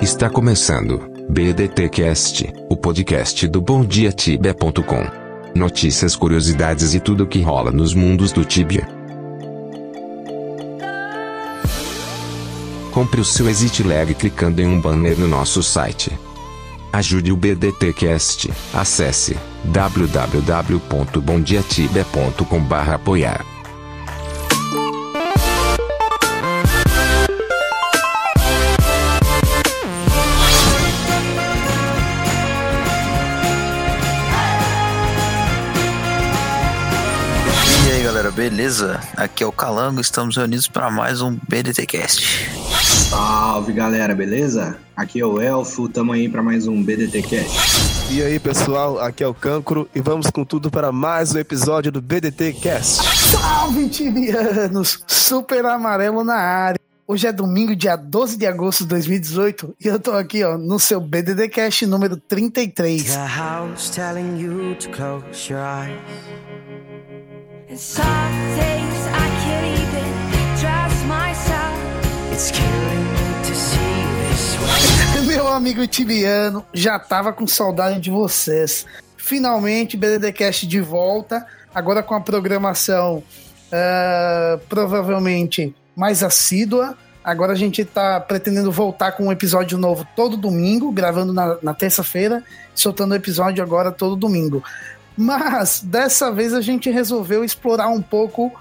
Está começando BDTcast, o podcast do BomDiaTibia.com. Notícias, curiosidades e tudo o que rola nos mundos do Tibia. Compre o seu Exit Lag clicando em um banner no nosso site. Ajude o BDTcast. Acesse www.bomdiatibia.com/apoiar. beleza? Aqui é o Calango, estamos reunidos para mais um BDTcast. Salve galera, beleza? Aqui é o Elfo, tamo aí pra mais um BDT Cast. E aí pessoal, aqui é o Cancro e vamos com tudo para mais um episódio do BDT Cast. Salve, tibianos! Super amarelo na área. Hoje é domingo, dia 12 de agosto de 2018, e eu tô aqui, ó, no seu BDD Cast número 33. The house telling you to close your eyes. Meu amigo tibiano, já tava com saudade de vocês. Finalmente, BDD Cast de volta, agora com a programação ah, provavelmente mais assídua. Agora a gente tá pretendendo voltar com um episódio novo todo domingo, gravando na, na terça-feira, soltando o episódio agora todo domingo. Mas dessa vez a gente resolveu explorar um pouco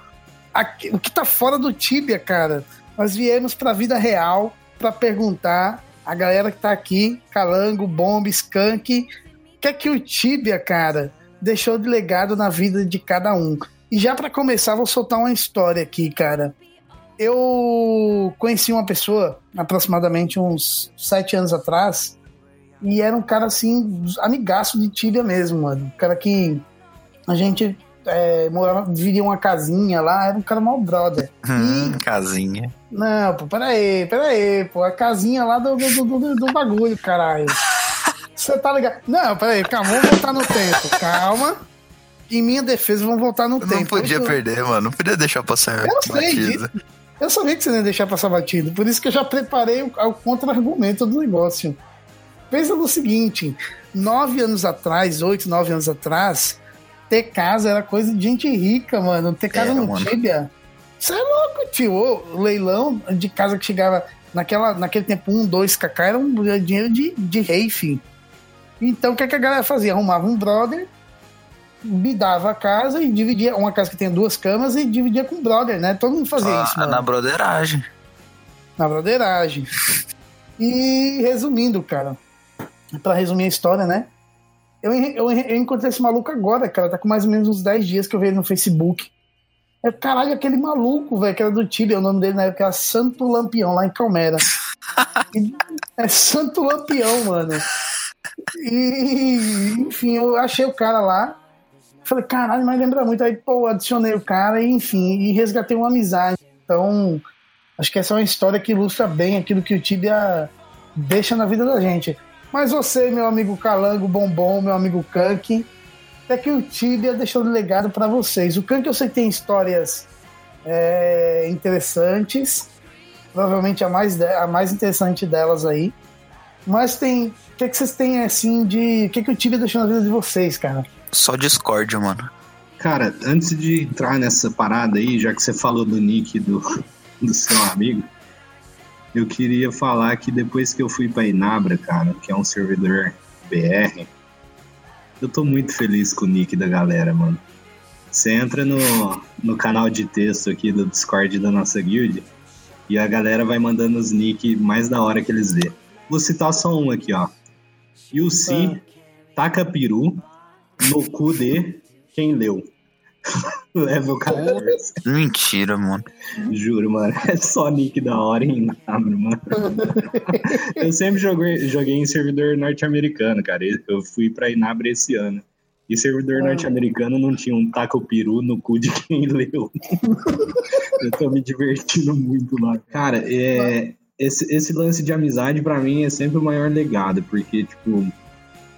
o que tá fora do Tibia, cara. Nós viemos pra vida real pra perguntar a galera que tá aqui, Calango, Bomb, Skunk, o que é que o Tibia, cara, deixou de legado na vida de cada um. E já pra começar, vou soltar uma história aqui, cara. Eu conheci uma pessoa, aproximadamente uns sete anos atrás, e era um cara assim, amigaço de Tibia mesmo, mano. Um cara que a gente é, morava, dividia uma casinha lá, era um cara mal brother. Hum, casinha. Não, pô, peraí, peraí, pô, a casinha lá do, do, do, do- bagulho, caralho. Você tá ligado? Não, peraí, calma, vamos voltar no tempo, calma. Em minha defesa, vamos voltar no tempo. Não podia Eu- perder, mano. Não podia deixar passar Eu sei disso. Eu sabia que você não ia deixar passar batido, por isso que eu já preparei o, o contra-argumento do negócio. Pensa no seguinte: nove anos atrás, oito, nove anos atrás, ter casa era coisa de gente rica, mano. Ter casa Era, no mano. Tibia. Você é louco, tio. O leilão de casa que chegava naquela, naquele tempo, um, dois kk, era um dinheiro de, de rei, filho. Então o que, é que a galera fazia? Arrumava um brother, me dava a casa e dividia, uma casa que tem duas camas e dividia com o brother, né? Todo mundo fazia Só isso, mano. na broderagem. Na broderagem. E resumindo, cara, pra resumir a história, né? Eu, eu, eu encontrei esse maluco agora, cara. Tá com mais ou menos uns 10 dias que eu vi ele no Facebook. É, caralho, aquele maluco, velho, que era do Tibia, o nome dele na época era Santo Lampião, lá em Calmera. E- é Santo Lampião, mano. E, enfim, eu achei o cara lá. Falei, caralho, mas lembra muito. Aí, pô, adicionei o cara e, enfim, e resgatei uma amizade. Então, acho que essa é uma história que ilustra bem aquilo que o Tibia deixa na vida da gente. Mas você, meu amigo Calango, Bombom, meu amigo Kank, até que o Tibia deixou de legado para vocês. O Kank eu sei que tem histórias é, interessantes, provavelmente a mais, a mais interessante delas aí. Mas tem. O que, que vocês têm assim de. O que, que o Tibia deixou na vida de vocês, cara? Só discórdia, mano. Cara, antes de entrar nessa parada aí, já que você falou do nick do, do seu amigo, eu queria falar que depois que eu fui pra Inabra, cara, que é um servidor BR, eu tô muito feliz com o nick da galera, mano. Você entra no, no canal de texto aqui do Discord da nossa guild e a galera vai mandando os nick mais da hora que eles vê. Vou citar só um aqui, ó. Yussi taca peru no cu de quem leu. Level 14. Mentira, mano. Juro, mano. É só nick da hora em Inabra, mano. Eu sempre joguei, joguei em servidor norte-americano, cara. Eu fui pra Inabra esse ano. E servidor norte-americano não tinha um taco peru no cu de quem leu. Eu tô me divertindo muito lá. Cara, é, esse, esse lance de amizade pra mim é sempre o maior legado, porque, tipo,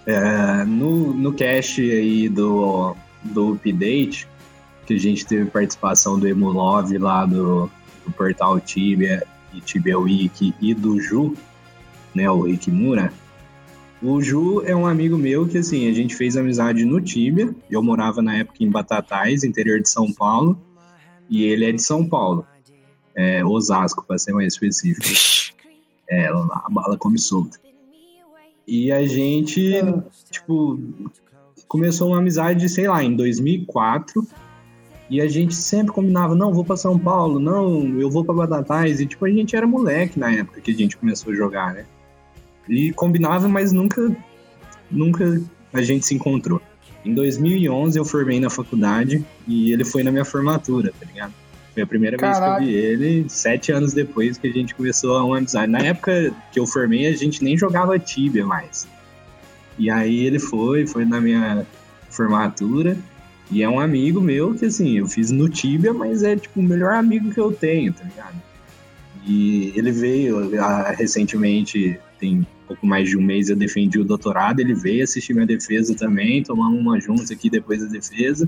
é, no, no cast aí do, do update, que a gente teve participação do Emulove lá do, do portal Tibia e Tibia Wiki e do Ju, né, o Ikimura. O Ju é um amigo meu que, assim, a gente fez amizade no Tibia. Eu morava na época em Batatais, interior de São Paulo. E ele é de São Paulo. É, Osasco, para ser mais específico. É, a bala come solta. E a gente, tipo, começou uma amizade, sei lá, em 2004. E a gente sempre combinava, não, vou pra São Paulo, não, eu vou pra Batatais. E, tipo, a gente era moleque na época que a gente começou a jogar, né? E combinava, mas nunca, nunca a gente se encontrou. Em 2011 eu formei na faculdade e ele foi na minha formatura, tá ligado? Foi a primeira Caralho. vez que eu vi ele, sete anos depois que a gente começou a uma amizade. Na época que eu formei, a gente nem jogava Tibia mais. E aí ele foi, foi na minha formatura. E é um amigo meu que, assim, eu fiz no Tibia, mas é, tipo, o melhor amigo que eu tenho, tá ligado? E ele veio ah, recentemente, tem pouco mais de um mês, eu defendi o doutorado. Ele veio assistir minha defesa também, tomamos uma junta aqui depois da defesa.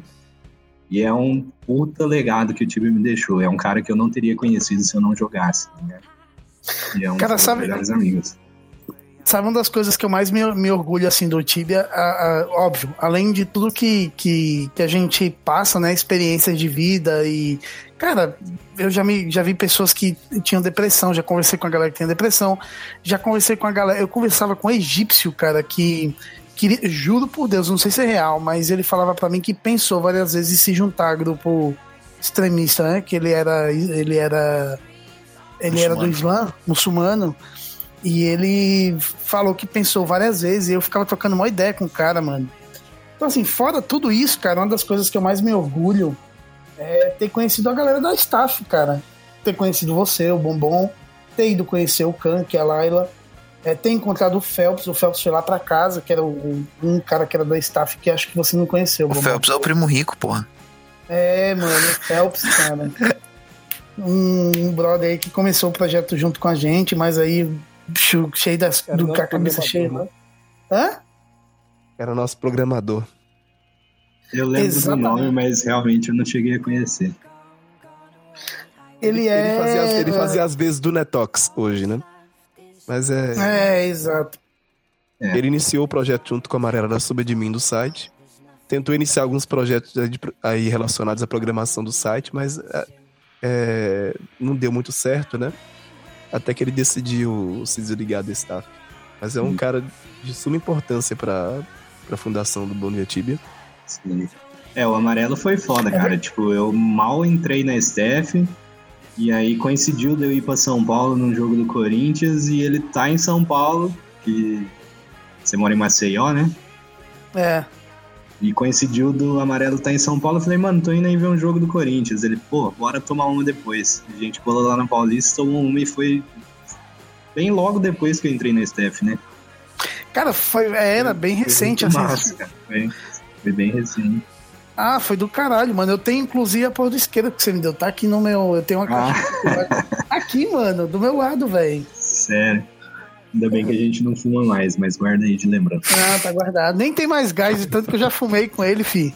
E é um puta legado que o Tibia me deixou. É um cara que eu não teria conhecido se eu não jogasse, né? E é um Cara, dos sabe- melhores amigos. Sabe uma das coisas que eu mais me, me orgulho assim do Tibia, a- a- óbvio, além de tudo que, que, que a gente passa, né, experiências de vida e cara, eu já me já vi pessoas que tinham depressão, já conversei com a galera que tinha depressão, já conversei com a galera, eu conversava com um egípcio, cara, que queria, juro por Deus, não sei se é real, mas ele falava pra mim que pensou várias vezes em se juntar a grupo extremista, né, que ele era ele era ele era do Muçulmano. Islã, muçulmano. E ele falou que pensou várias vezes e eu ficava trocando uma ideia com o cara, mano. Então, assim, fora tudo isso, cara, uma das coisas que eu mais me orgulho é ter conhecido a galera da staff, cara. Ter conhecido você, o Bombom, ter ido conhecer o Khan, que é a Laila, é, ter encontrado o Phelps. O Phelps foi lá pra casa, que era o- um cara que era da staff que acho que você não conheceu. O Bombom. Phelps é o primo rico, porra. É, mano, o Phelps, cara. Um, um brother aí que começou o projeto junto com a gente, mas aí bicho, cheio das, do, não com a cabeça cheia. programador, Hã? Era o nosso programador. Eu lembro Exatamente. do nome, mas realmente eu não cheguei a conhecer. Ele, é. Ele fazia, as- ele fazia as vezes do Netox hoje, né? Mas é. É, exato. É. Ele iniciou o projeto junto com a Amarela da Subadmin do site. Tentou iniciar alguns projetos aí relacionados à programação do site, mas é, é, não deu muito certo, né? Até que ele decidiu se desligar do staff. Mas é um Hum. cara de suma importância para a fundação do Bom Dia Tibia. Sim. É, o amarelo foi foda, cara. Tipo, eu mal entrei na STF e aí coincidiu de eu ir pra São Paulo num jogo do Corinthians e ele tá em São Paulo, que você mora em Maceió, né? É. E coincidiu do amarelo tá em São Paulo. Eu falei, mano, tô indo aí ver um jogo do Corinthians. Ele, pô, bora tomar uma depois. A gente colou lá na Paulista, tomou uma e foi bem logo depois que eu entrei na STF, né? Cara, foi, é, era bem recente, Foi assim. muito massa, cara. Foi, foi bem recente. Ah, foi do caralho, mano. Eu tenho inclusive a porra do isqueiro que você me deu. Tá aqui no meu. Eu tenho uma Ah. caixa. Aqui, mano, do meu lado, velho. Sério. Ainda bem que a gente não fuma mais, mas guarda aí de lembrança. Ah, tá guardado. Nem tem mais gás, de tanto que eu já fumei com ele, fi.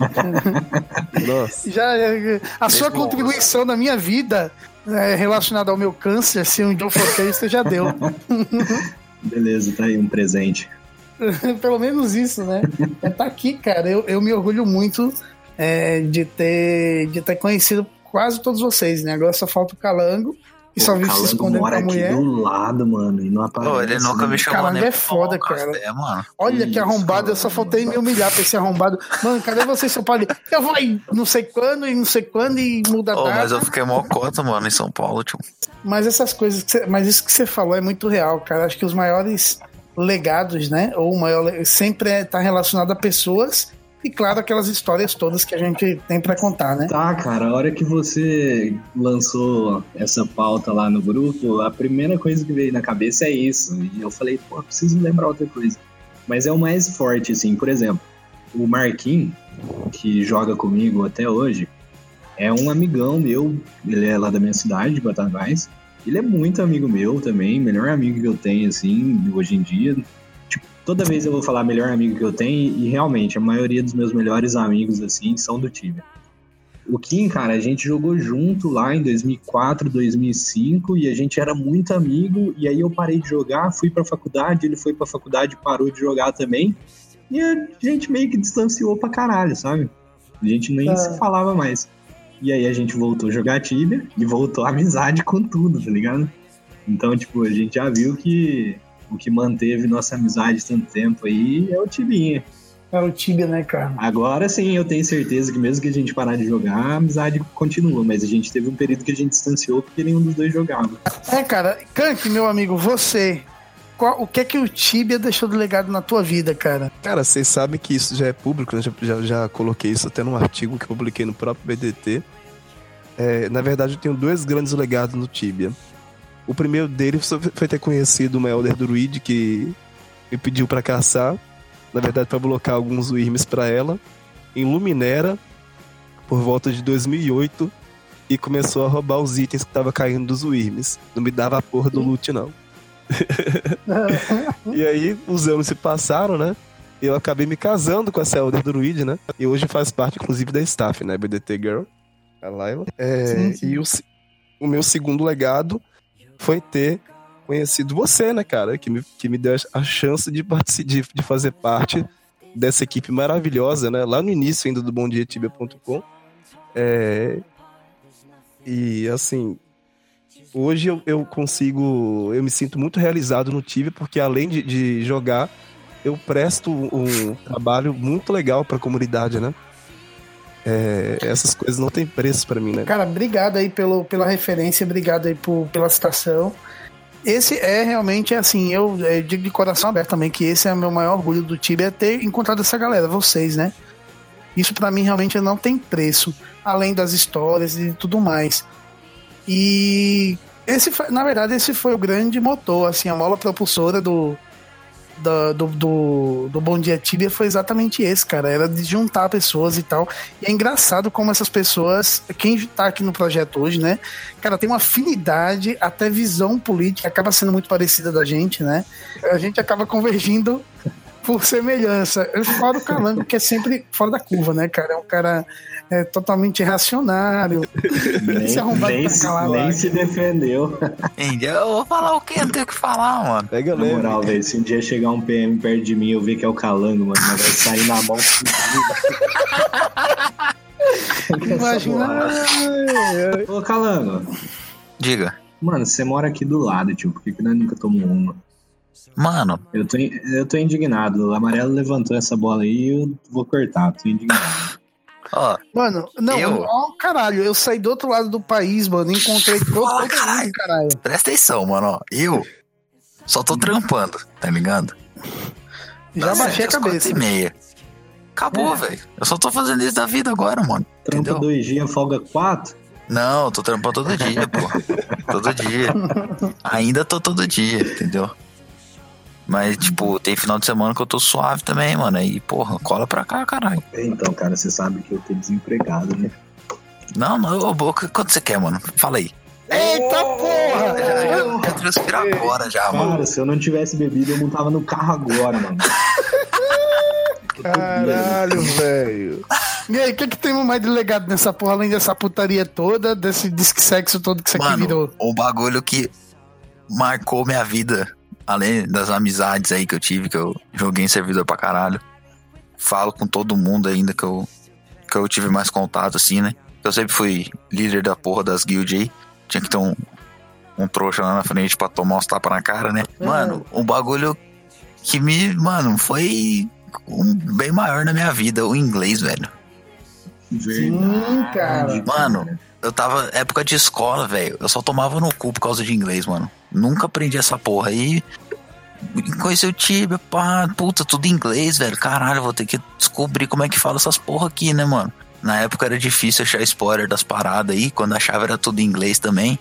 Nossa, Já, a sua contribuição na minha vida é, relacionada ao meu câncer, se um dia eu for ter, você já deu. Beleza, tá aí um presente. Pelo menos isso, né? É, tá aqui, cara. Eu, eu me orgulho muito é, de, ter, de ter conhecido quase todos vocês, né? Agora só falta o Calango. E só Pô, vi se Calango escondendo com mora a aqui mulher. do lado, mano, e não aparece. Pô, ele nunca me né? chamou Caralho, nem é foda, cara. café, mano. Olha que arrombado, eu só Calango. faltei me humilhar pra esse arrombado. Mano, cadê você, seu Paulo? Eu vou aí não sei quando e não sei quando e muda data. mas eu fiquei mó cota, mano, em São Paulo, tio. Mas essas coisas, que você- mas isso que você falou é muito real, cara. Acho que os maiores legados, né? Ou o maior sempre é, tá relacionado a pessoas e, claro, aquelas histórias todas que a gente tem pra contar, né? Tá, cara, a hora que você lançou essa pauta lá no grupo, a primeira coisa que veio na cabeça é isso. E eu falei, pô, preciso lembrar outra coisa. Mas é o mais forte, assim, por exemplo, o Marquinhos, que joga comigo até hoje, é um amigão meu, ele é lá da minha cidade, de Batatais. Ele é muito amigo meu também, melhor amigo que eu tenho, assim, hoje em dia. Toda vez eu vou falar melhor amigo que eu tenho, e realmente, a maioria dos meus melhores amigos, assim, são do time. o Kim, cara, a gente jogou junto lá em 2004, 2005 e a gente era muito amigo. E aí eu parei de jogar, fui pra faculdade, ele foi pra faculdade, parou de jogar também. E a gente meio que distanciou pra caralho, sabe? A gente nem Ah. se falava mais. E aí a gente voltou a jogar Tibia e voltou a amizade com tudo, tá ligado? Então, tipo, a gente já viu que o que manteve nossa amizade tanto tempo aí é o Tibinha. É o Tibia, né, cara? Agora sim, eu tenho certeza que mesmo que a gente parar de jogar, a amizade continua. Mas a gente teve um período que a gente distanciou porque nenhum dos dois jogava. É, cara, Kank, meu amigo, você. qual- o que é que o Tibia deixou de legado na tua vida, cara? Cara, vocês sabem que isso já é público, né? já, já, já coloquei isso até num artigo que eu publiquei no próprio BDT. É, na verdade, eu tenho dois grandes legados no Tibia. O primeiro deles foi ter conhecido uma Elder Druid que me pediu pra caçar. Na verdade, pra blocar alguns Wyrms pra ela. Em Luminera, por volta de 2008. E começou a roubar os itens que tava caindo dos Wyrms. Não me dava a porra do loot, não. E aí, os anos se passaram, né? Eu acabei me casando com essa Elder Druid, né? E hoje faz parte, inclusive, da staff, né? BDT Girl, a Laila. É, Sim, sim. E o, o meu segundo legado foi ter conhecido você, né, cara? Que me, que me deu a chance de, de, de fazer parte dessa equipe maravilhosa, né? Lá no início ainda do bomdiatibia.com. É, e, assim, hoje eu, eu consigo... Eu me sinto muito realizado no Tibia, porque além de, de jogar, eu presto um trabalho muito legal pra comunidade, né? É, essas coisas não têm preço pra mim, né? Cara, obrigado aí pelo, pela referência, obrigado aí por, pela citação. Esse é realmente assim, eu, eu digo de coração aberto também que esse é o meu maior orgulho do Tibia, é ter encontrado essa galera, vocês, né? Isso pra mim realmente não tem preço, além das histórias e tudo mais. E esse, na verdade, esse foi o grande motor, assim, a mola propulsora do do, do, do, do Bom Dia Tibia foi exatamente esse, cara. Era de juntar pessoas e tal. E é engraçado como essas pessoas, quem tá aqui no projeto hoje, né? Cara, tem uma afinidade, até visão política, acaba sendo muito parecida da gente, né? A gente acaba convergindo por semelhança. Eu falo o Calango, que é sempre fora da curva, né, cara? É um cara é, totalmente reacionário. Esse arrombado nem, se, calado nem lá. se defendeu. Entendi. Eu vou falar o quê? Não tenho o que falar, mano. Pega Na leve. moral, velho, se um dia chegar um PM perto de mim e eu ver que é o Calango, mano, mas vai sair na mão. Imagina. Ô, Calango, Diga. mano, você mora aqui do lado, tio. Por que, que nós nunca tomamos uma? Mano, Eu tô, eu tô indignado. O amarelo levantou essa bola aí e eu vou cortar. Tô indignado. ó, Mano, não, Eu? ó, caralho, eu saí do outro lado do país, mano, encontrei todo, todo caralho. mundo, caralho. presta atenção, mano. Ó, eu só tô trampando, tá ligado? Já baixei a cabeça. e meia. Acabou, velho. Eu só tô fazendo isso da vida agora, mano. Trampa Entendeu? dois dias, folga quatro. Não, eu tô trampando todo dia, pô. Todo dia. Ainda tô todo dia, entendeu? Mas, tipo, tem final de semana que eu tô suave também, mano. Aí, porra, cola pra cá, caralho. Então, cara, você sabe que eu tô desempregado, né? Não, não, ô, boca, quanto você quer, mano? Fala aí. Eita porra! Eu quero transpirar agora já, mano. Cara, se eu não tivesse bebido, eu montava no carro agora, mano. Caralho, velho. E aí, o que, que tem mais de legado nessa porra, além dessa putaria toda, desse disque sexo todo que isso aqui virou? um bagulho que marcou minha vida, além das amizades aí que eu tive, que eu joguei em servidor pra caralho. Falo com todo mundo ainda que eu, que eu tive mais contato, assim, né? Eu sempre fui líder da porra das guild aí. Tinha que ter um, um trouxa lá na frente pra tomar uns tapas na cara, né? Mano, um bagulho que me, mano, foi um bem maior na minha vida, o inglês, velho. Sim, cara. Mano, eu tava época de escola, velho. Eu só tomava no cu por causa de inglês, mano. Nunca aprendi essa porra aí. Conheci o Tibia, pá, puta, tudo em inglês, velho. Caralho, vou ter que descobrir como é que fala essas porra aqui, né, mano? Na época era difícil achar spoiler das paradas aí, quando achava era tudo em inglês também.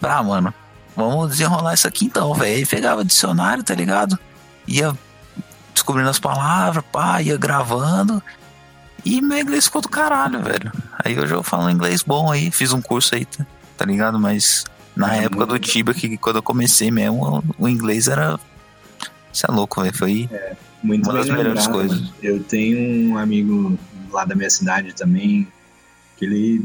Ah, mano, vamos desenrolar isso aqui então, velho. Pegava dicionário, tá ligado? Ia descobrindo as palavras, pá, ia gravando. E meu inglês ficou do caralho, velho. Aí hoje eu falo inglês bom aí, fiz um curso aí, tá ligado? Mas na É, época do Tibia, que quando eu comecei mesmo, o, inglês era. Você é louco, velho. Foi. Muito Uma das melhores lembrado, coisas. mano. Eu tenho um amigo lá da minha cidade também, que ele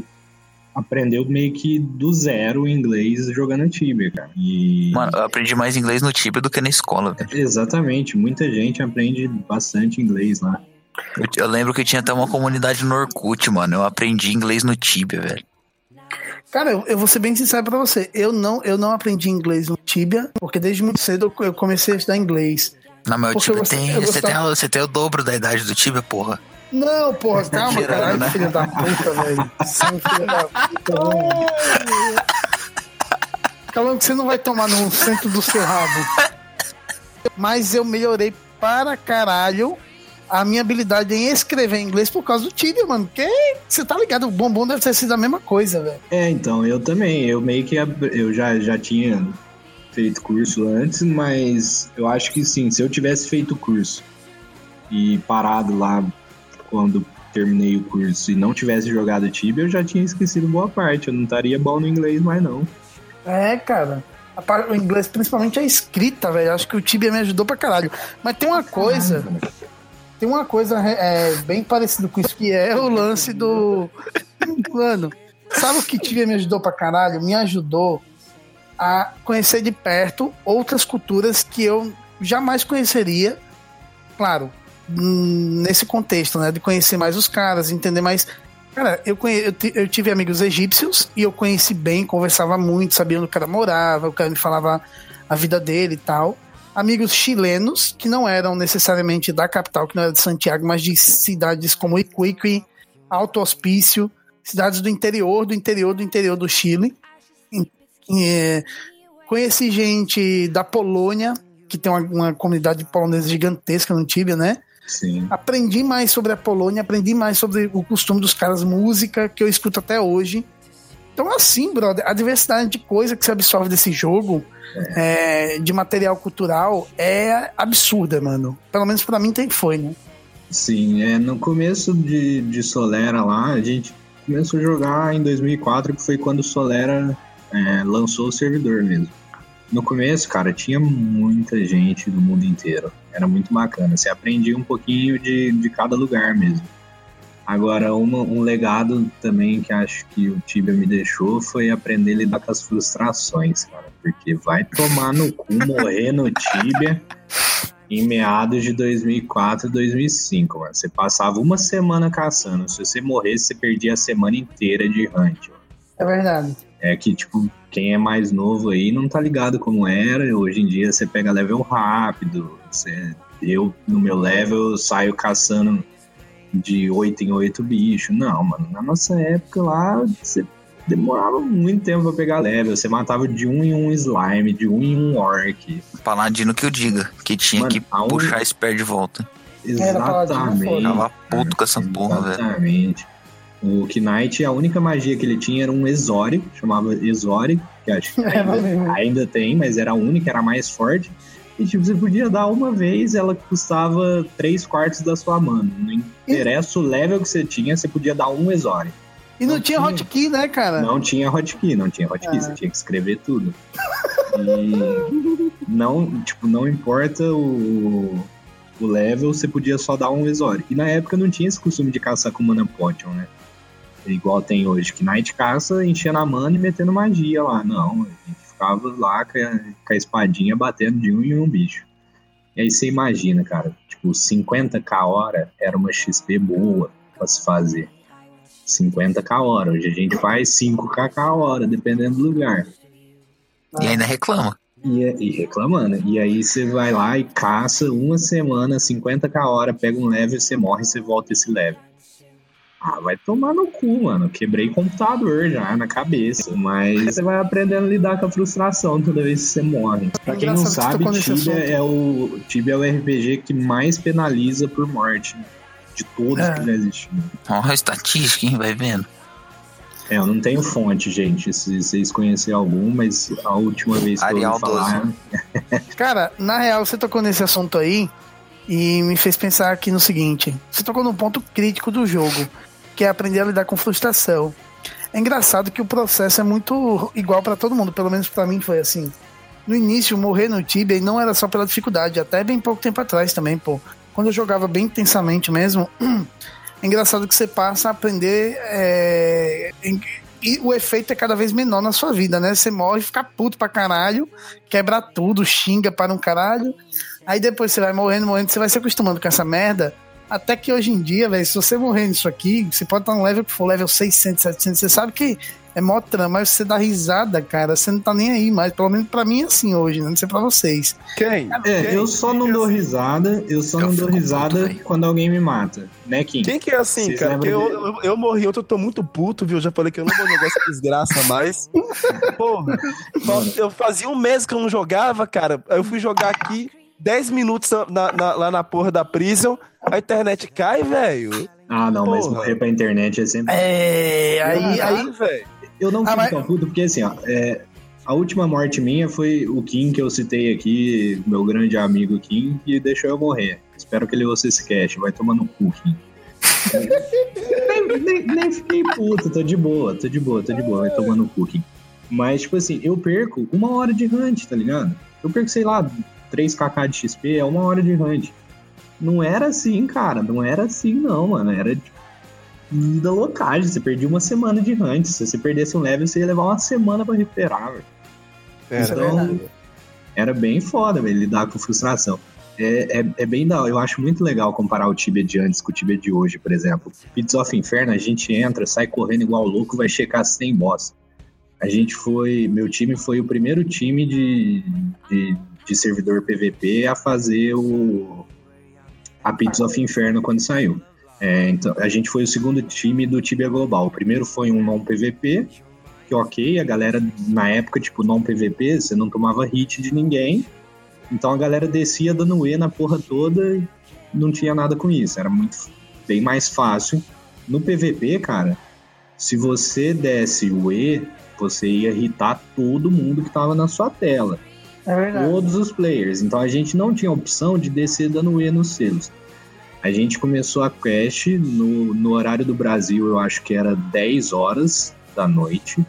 aprendeu meio que do zero inglês jogando Tibia, cara. E Mano, eu aprendi mais inglês no Tibia do que na escola, velho. exatamente, muita gente aprende bastante inglês lá. Eu, eu lembro que tinha até uma comunidade no Orkut, mano. Eu aprendi inglês no Tibia, velho. Cara, eu, eu vou ser bem sincero pra você. Eu não, eu não aprendi inglês no Tibia, porque desde muito cedo eu, comecei a estudar inglês. Não, mas o Tibia tem. Você tem, você tem o dobro da idade do Tibia, porra. Não, porra, calma, Tirando, caralho, né? filho da puta, velho. Sim, filho da puta, velho. Calma que você não vai tomar no centro do seu rabo. Mas eu melhorei para caralho a minha habilidade em escrever em inglês por causa do Tibia, mano. Porque você tá ligado, o bombom deve ter sido a mesma coisa, velho. É, então, eu também. Eu meio que eu já, já tinha feito curso antes, mas eu acho que sim, se eu tivesse feito o curso e parado lá quando terminei o curso e não tivesse jogado Tibia, eu já tinha esquecido boa parte. Eu não estaria bom no inglês mais, não. É, cara. O inglês, principalmente a escrita, velho. Acho que o Tibia me ajudou pra caralho. Mas tem uma coisa, tem uma coisa é, bem parecida com isso, que é o lance do. Mano, sabe o que Tibia me ajudou pra caralho? Me ajudou a conhecer de perto outras culturas que eu jamais conheceria. Claro, hum, nesse contexto, né? De conhecer mais os caras, entender mais. Cara, eu, conhe... eu, eu tive amigos egípcios e eu conheci bem, conversava muito, sabia onde o cara morava, o cara me falava a vida dele e tal. Amigos chilenos, que não eram necessariamente da capital, que não era de Santiago, mas de cidades como Iquique, Alto Hospício, cidades do interior, do interior, do interior do Chile. É, conheci gente da Polônia, que tem uma, uma comunidade polonesa gigantesca no Tibia, né? Sim. aprendi mais sobre a Polônia, aprendi mais sobre o costume dos caras, música que eu escuto até hoje. Então, assim, brother, a diversidade de coisa que se absorve desse jogo, é, de material cultural, é absurda, mano. Pelo menos pra mim tem foi, né? Sim, é, no começo de, de Solera lá, a gente começou a jogar em 2004, que foi quando Solera é, lançou o servidor mesmo. No começo, cara, tinha muita gente do mundo inteiro. Era muito bacana. Você aprendia um pouquinho de, de cada lugar mesmo. Agora, uma- um legado também que acho que o Tibia me deixou foi aprender a lidar com as frustrações, cara. Porque vai tomar no cu morrer no Tibia em meados de 2004 2005, mano. Você passava uma semana caçando. Se você morresse, você perdia a semana inteira de hunt. mano. É verdade. É que, tipo, quem é mais novo aí não tá ligado como era. Hoje em dia você pega level rápido. Você, eu, no meu level, eu saio caçando de 8 em 8 bichos. Não, mano. Na nossa época lá, você demorava muito tempo pra pegar level. Você matava de um em um slime, de um em um orc. Paladino que eu diga, que tinha Mano, que a un- puxar spare de volta. Exatamente. Tava puto com essa porra, velho. Exatamente. O Knight, a única magia que ele tinha era um Exori, chamava Exori, que acho que É, ainda, ainda tem, mas era a única, era a mais forte. E tipo, você podia dar uma vez, ela custava 3 quartos da sua mana. Não interessa o level que você tinha, você podia dar um Exori. E não, Não tinha tinha. hotkey, né, cara? Não tinha hotkey, não tinha hotkey, Ah. você tinha que escrever tudo. E não, tipo, não importa o, o level, você podia só dar um Exori. E na época não tinha esse costume de caçar com Mana Potion, né? Igual tem hoje, que Knight caça enchendo a mana e metendo magia lá. Não, a gente ficava lá com a, com a espadinha batendo de um em um bicho. E aí você imagina, cara, tipo, 50k hora era uma XP boa pra se fazer. 50k hora. Hoje a gente faz 5k hora, dependendo do lugar. E ainda reclama. E, e reclamando. E aí você vai lá e caça uma semana, 50k hora, pega um level, você morre e você volta esse level. Ah, vai tomar no cu, mano. Quebrei computador já na cabeça. Mas você vai aprendendo a lidar com a frustração toda vez que você morre. Pra quem não sabe, Tibia é, o, Tibia é o RPG que mais penaliza por morte de todos É. que já existiram. Ó, a estatística, hein? Vai vendo. É, eu não tenho fonte, gente. Se vocês conhecerem algum, mas a última vez que Arial eu ouvi falar. Cara, na real, você tocou nesse assunto aí e me fez pensar aqui no seguinte: você tocou num ponto crítico do jogo, que é aprender a lidar com frustração. É engraçado que o processo é muito igual pra todo mundo, pelo menos pra mim foi assim. No início, morrer no Tibia não era só pela dificuldade, até bem pouco tempo atrás também, pô. Quando eu jogava bem intensamente mesmo, é engraçado que você passa a aprender. é, e o efeito é cada vez menor na sua vida, né? Você morre, fica puto pra caralho, quebra tudo, xinga para um caralho. Aí depois você vai morrendo, morrendo, você vai se acostumando com essa merda. Até que hoje em dia, velho, se você morrer nisso aqui, você pode estar no level que for level 600, 700, você sabe que é mó trama, mas você dá risada, cara, você não tá nem aí mais. Pelo menos pra mim é assim hoje, né? não sei pra vocês. Quem? É, Quem? eu só não dou risada, eu só Eu não dou risada quando alguém me mata, né, Kim? Quem que é assim, Vocês cara? Porque eu, eu, eu morri ontem, eu tô muito puto, viu? Eu já falei que eu não vou jogar essa desgraça mais. Porra, eu fazia um mês que eu não jogava, cara. Aí eu fui jogar aqui 10 minutos na- na- lá na porra da prison, a internet cai, velho. Ah, não, mas Porra. morrer pra internet é sempre. É, aí, aí Caralho, velho. Eu não Ah, fico mas- tão puto, porque assim, ó, é, a última morte minha foi o Kim que eu citei aqui, meu grande amigo Kim, que deixou eu morrer. Espero que ele ouça esse cast, vai tomar no cu, Kim. nem, nem- nem fiquei puto, tô de boa, tô de boa, tô de boa, vai tomar no cu, Kim. Mas, tipo assim, eu perco uma hora de hunt, tá ligado? Eu perco, sei lá, 3kk de XP, é uma hora de hunt. Não era assim, cara, não era assim, não, mano. Era tipo, da locagem. Você perdia uma semana de hunt. Se você perdesse um level, você ia levar uma semana pra recuperar, velho. Era, Então, era bem foda, velho, lidar com frustração. É, é, é bem da Eu acho muito legal comparar o Tibia de antes com o Tibia de hoje, por exemplo. Pits of Inferno, a gente entra, sai correndo igual louco, vai checar se tem boss. A gente foi. Meu time foi o primeiro time de, de, de servidor PVP a fazer o. A Pits of Inferno quando saiu. É, então, a gente foi o segundo time do Tibia Global. O primeiro foi um non-PVP, que ok, a galera na época, tipo, non-PVP, você não tomava hit de ninguém. Então a galera descia dando E na porra toda e não tinha nada com isso. Era muito bem mais fácil. No PVP, cara, se você desse o E, você ia irritar todo mundo que tava na sua tela. É. Todos os players. Então a gente não tinha opção de descer dando E nos selos. A gente começou a quest no, no horário do Brasil, eu acho que era 10 horas da noite.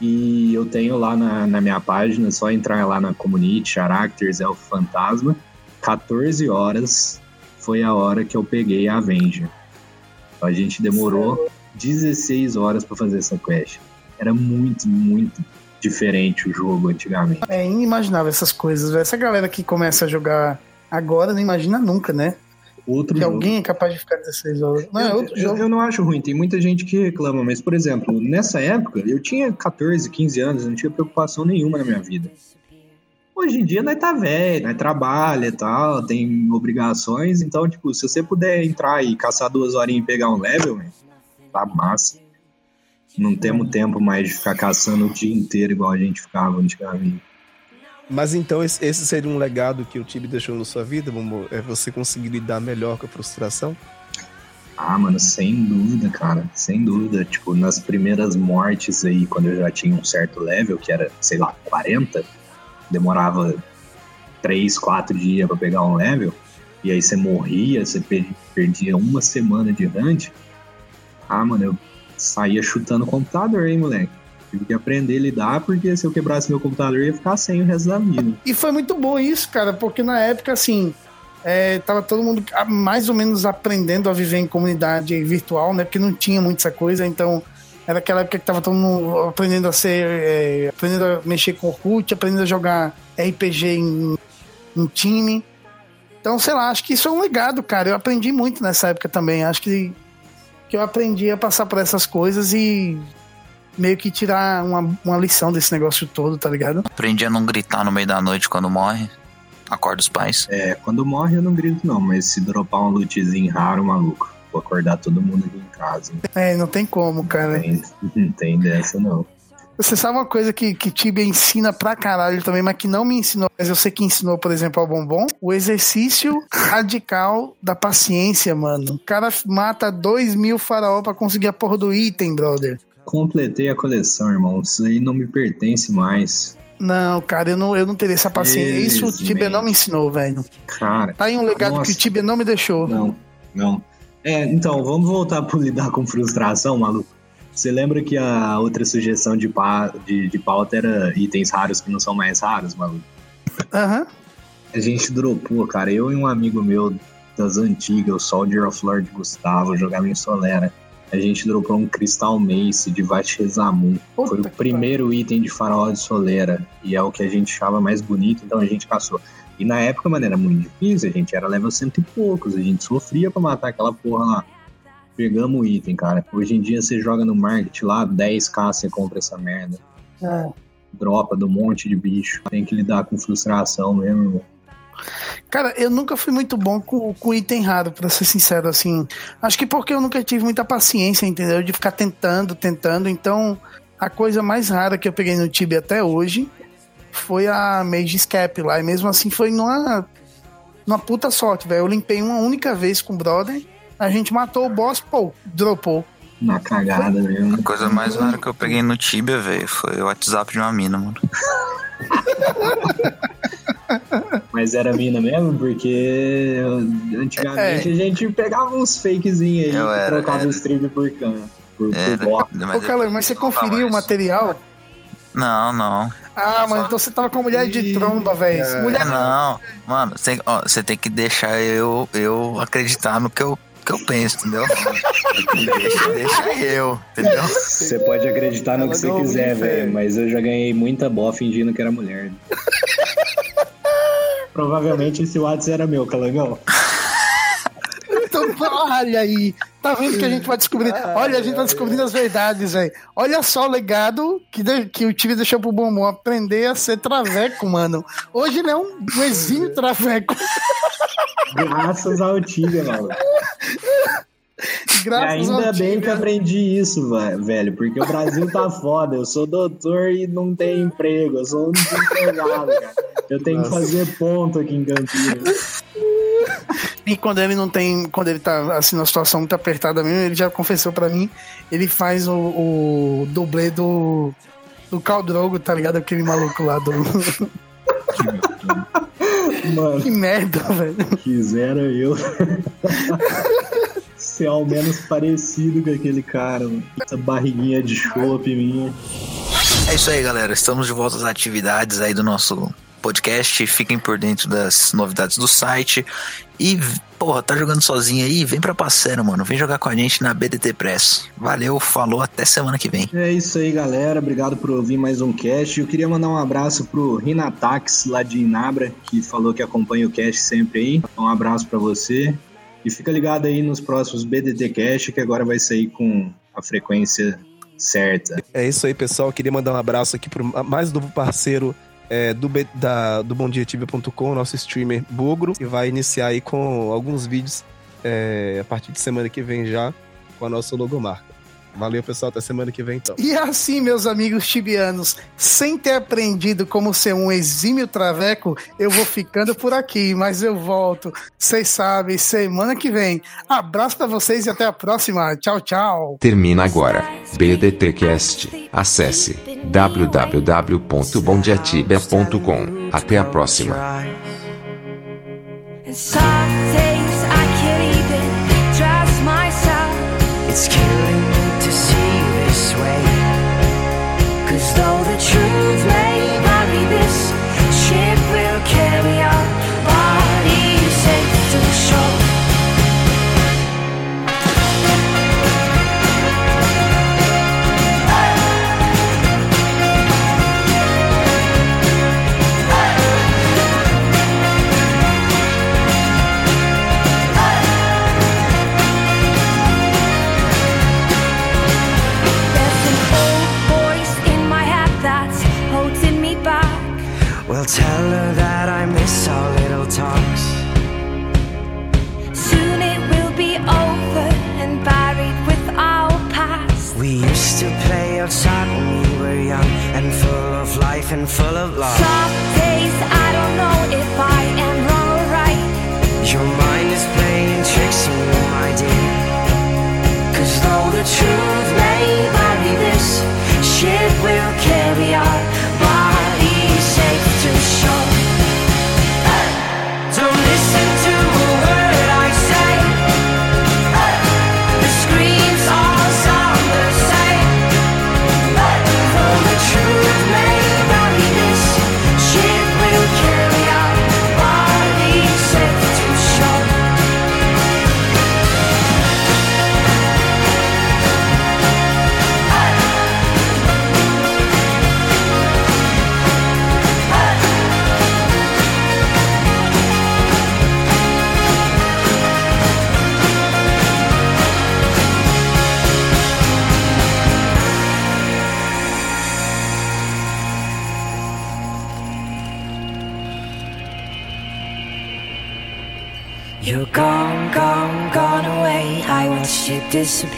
E eu tenho lá na, na minha página, é só entrar lá na community, Characters Elfo Fantasma. 14 horas foi a hora que eu peguei a Avenger. Então, a gente demorou 16 horas para fazer essa quest. Era muito, muito diferente o jogo antigamente. É inimaginável essas coisas. Essa galera que começa a jogar agora não imagina nunca, né? Outro Que jogo. alguém é capaz de ficar 16 horas. Não, é eu, outro eu- jogo. eu não acho ruim, tem muita gente que reclama, mas, por exemplo, nessa época, eu tinha 14, 15 anos, não tinha preocupação nenhuma na minha vida. Hoje em dia, nós tá velho, nós trabalha e tal, tem obrigações, então, tipo, se você puder entrar e caçar duas horinhas e pegar um level, tá massa. Não temos tempo mais de ficar caçando o dia inteiro igual a gente ficava antigamente. Mas então esse, seria um legado que o Tibi deixou na sua vida? É você conseguir lidar melhor com a frustração? Ah, mano, sem dúvida, cara. Sem dúvida. Tipo, nas primeiras mortes aí, quando eu já tinha um certo level, que era, sei lá, 40, demorava 3, 4 dias pra pegar um level, e aí você morria, você per- perdia uma semana de hunt. Ah, mano, eu saía chutando o computador, hein, moleque. Tive que aprender a lidar, porque se eu quebrasse meu computador, eu ia ficar sem o resto da vida. E foi muito bom isso, cara, porque na época, assim, é, tava todo mundo mais ou menos aprendendo a viver em comunidade virtual, né? Porque não tinha muito essa coisa, então era aquela época que tava todo mundo aprendendo a ser. é, aprendendo a mexer com Orkut, aprendendo a jogar RPG em, em time. Então, sei lá, acho que isso é um legado, cara. Eu aprendi muito nessa época também. Acho que, que eu aprendi a passar por essas coisas e meio que tirar uma, uma lição desse negócio todo, tá ligado? Aprendi a não gritar no meio da noite quando morre. Acorda os pais. É, quando morre eu não grito não, mas se dropar um lootzinho raro, maluco, vou acordar todo mundo aqui em casa. É, não tem como, cara. Tem, não tem dessa não. Você sabe uma coisa que, que Tibia ensina pra caralho também, mas que não me ensinou, mas eu sei que ensinou, por exemplo, ao Bombom? O exercício radical da paciência, mano. O cara mata dois mil faraó pra conseguir a porra do item, brother. Completei a coleção, irmão. Isso aí não me pertence mais. Não, cara, eu não, eu não teria essa paciência. Isso o Tibia não me ensinou, velho. Cara, Tá aí um legado Nossa. que o Tibia não me deixou. não, não. É, então, vamos voltar pro lidar com frustração, maluco. Você lembra que a outra sugestão de, pa, de, de pauta era itens raros que não são mais raros, maluco? Aham. A gente dropou, cara. Eu e um amigo meu das antigas, o Soldier of Lord Gustavo, jogava em Solera. A gente dropou um Crystal Mace de Vachezamun. Foi o primeiro item de farol de Solera. E é o que a gente achava mais bonito, então a gente caçou. E na época, mano, era muito difícil. A gente era level cento e poucos. A gente sofria pra matar aquela porra lá. Pegamos o item, cara. Hoje em dia você joga no market lá, 10k você compra essa merda. É. Dropa do monte de bicho. Tem que lidar com frustração mesmo. Cara, eu nunca fui muito bom com, com item raro, pra ser sincero, assim. Acho que porque eu nunca tive muita paciência, entendeu? De ficar tentando, tentando. Então, a coisa mais rara que eu peguei no Tibia até hoje foi a Mage Scap lá. E mesmo assim foi numa, numa puta sorte, velho. Eu limpei uma única vez com o brother. A gente matou o boss, pô, dropou. Na cagada mesmo. A coisa mais rara que eu peguei no Tibia, velho, foi o WhatsApp de uma mina, mano. Mas era mina mesmo, porque antigamente a gente pegava uns fakezinhos aí, Eu que era, trocava era. o stream por cana. Por, Era, por bot. mas Ô, Calão, mas você conferiu o material? Não, não. Ah, mano, então você tava com mulher de tromba, velho. É, Mulher não. Mano, você, ó, você tem que deixar eu, eu acreditar no que eu, que eu penso, entendeu? deixa, deixa eu, entendeu? Você pode acreditar no Ela que você quiser, velho, mas eu já ganhei muita bó fingindo que era mulher. Provavelmente esse WhatsApp era meu, Calangão. Olha aí. Tá vendo que a gente vai descobrir? Olha, a gente vai descobrindo as verdades, velho. Olha só o legado que, de- que o time deixou pro Bombom aprender a ser traveco, mano. Hoje ele é um, exímio traveco. Graças ao Tibia, mano. E Graças ainda ao bem time. que aprendi isso, velho, porque o Brasil tá foda. Eu sou doutor e não tenho emprego. Eu sou um desempregado, cara. Eu tenho que fazer ponto aqui em Campinas. E quando ele não tem, quando ele tá assim numa situação muito apertada mesmo, ele já confessou pra mim, ele faz o, o dublê do do Caldrogo, tá ligado? Aquele maluco lá do Mano, que merda, velho. quisera eu ser ao menos parecido com aquele cara, mano. Essa barriguinha de chope minha. É isso aí, galera. Estamos de volta às atividades aí do nosso podcast. Fiquem por dentro das novidades do site. E, porra, tá jogando sozinho aí? Vem pra parceira, mano. Vem jogar com a gente na BDT Press. Valeu, falou, até semana que vem. É isso aí, galera. Obrigado por ouvir mais um cast. Eu queria mandar um abraço pro Rinatax, lá de Inabra, que falou que acompanha o cast sempre aí. Um abraço pra você. E fica ligado aí nos próximos BDT Cast, que agora vai sair com a frequência certa. É isso aí, pessoal. Queria mandar um abraço aqui pro mais novo parceiro é, do, da, do BomDiaTibia.com, nosso streamer Bugro, que vai iniciar aí com alguns vídeos é, a partir de semana que vem já com a nossa logomarca. Valeu, pessoal. Até semana que vem, então. E assim, meus amigos tibianos, sem ter aprendido como ser um exímio traveco, eu vou ficando por aqui, mas eu volto. Vocês sabem, semana que vem. Abraço pra vocês e até a próxima. Tchau, tchau. Termina agora. BDTcast. Acesse www.bondiatibia.com. Até a próxima. And some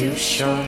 too short.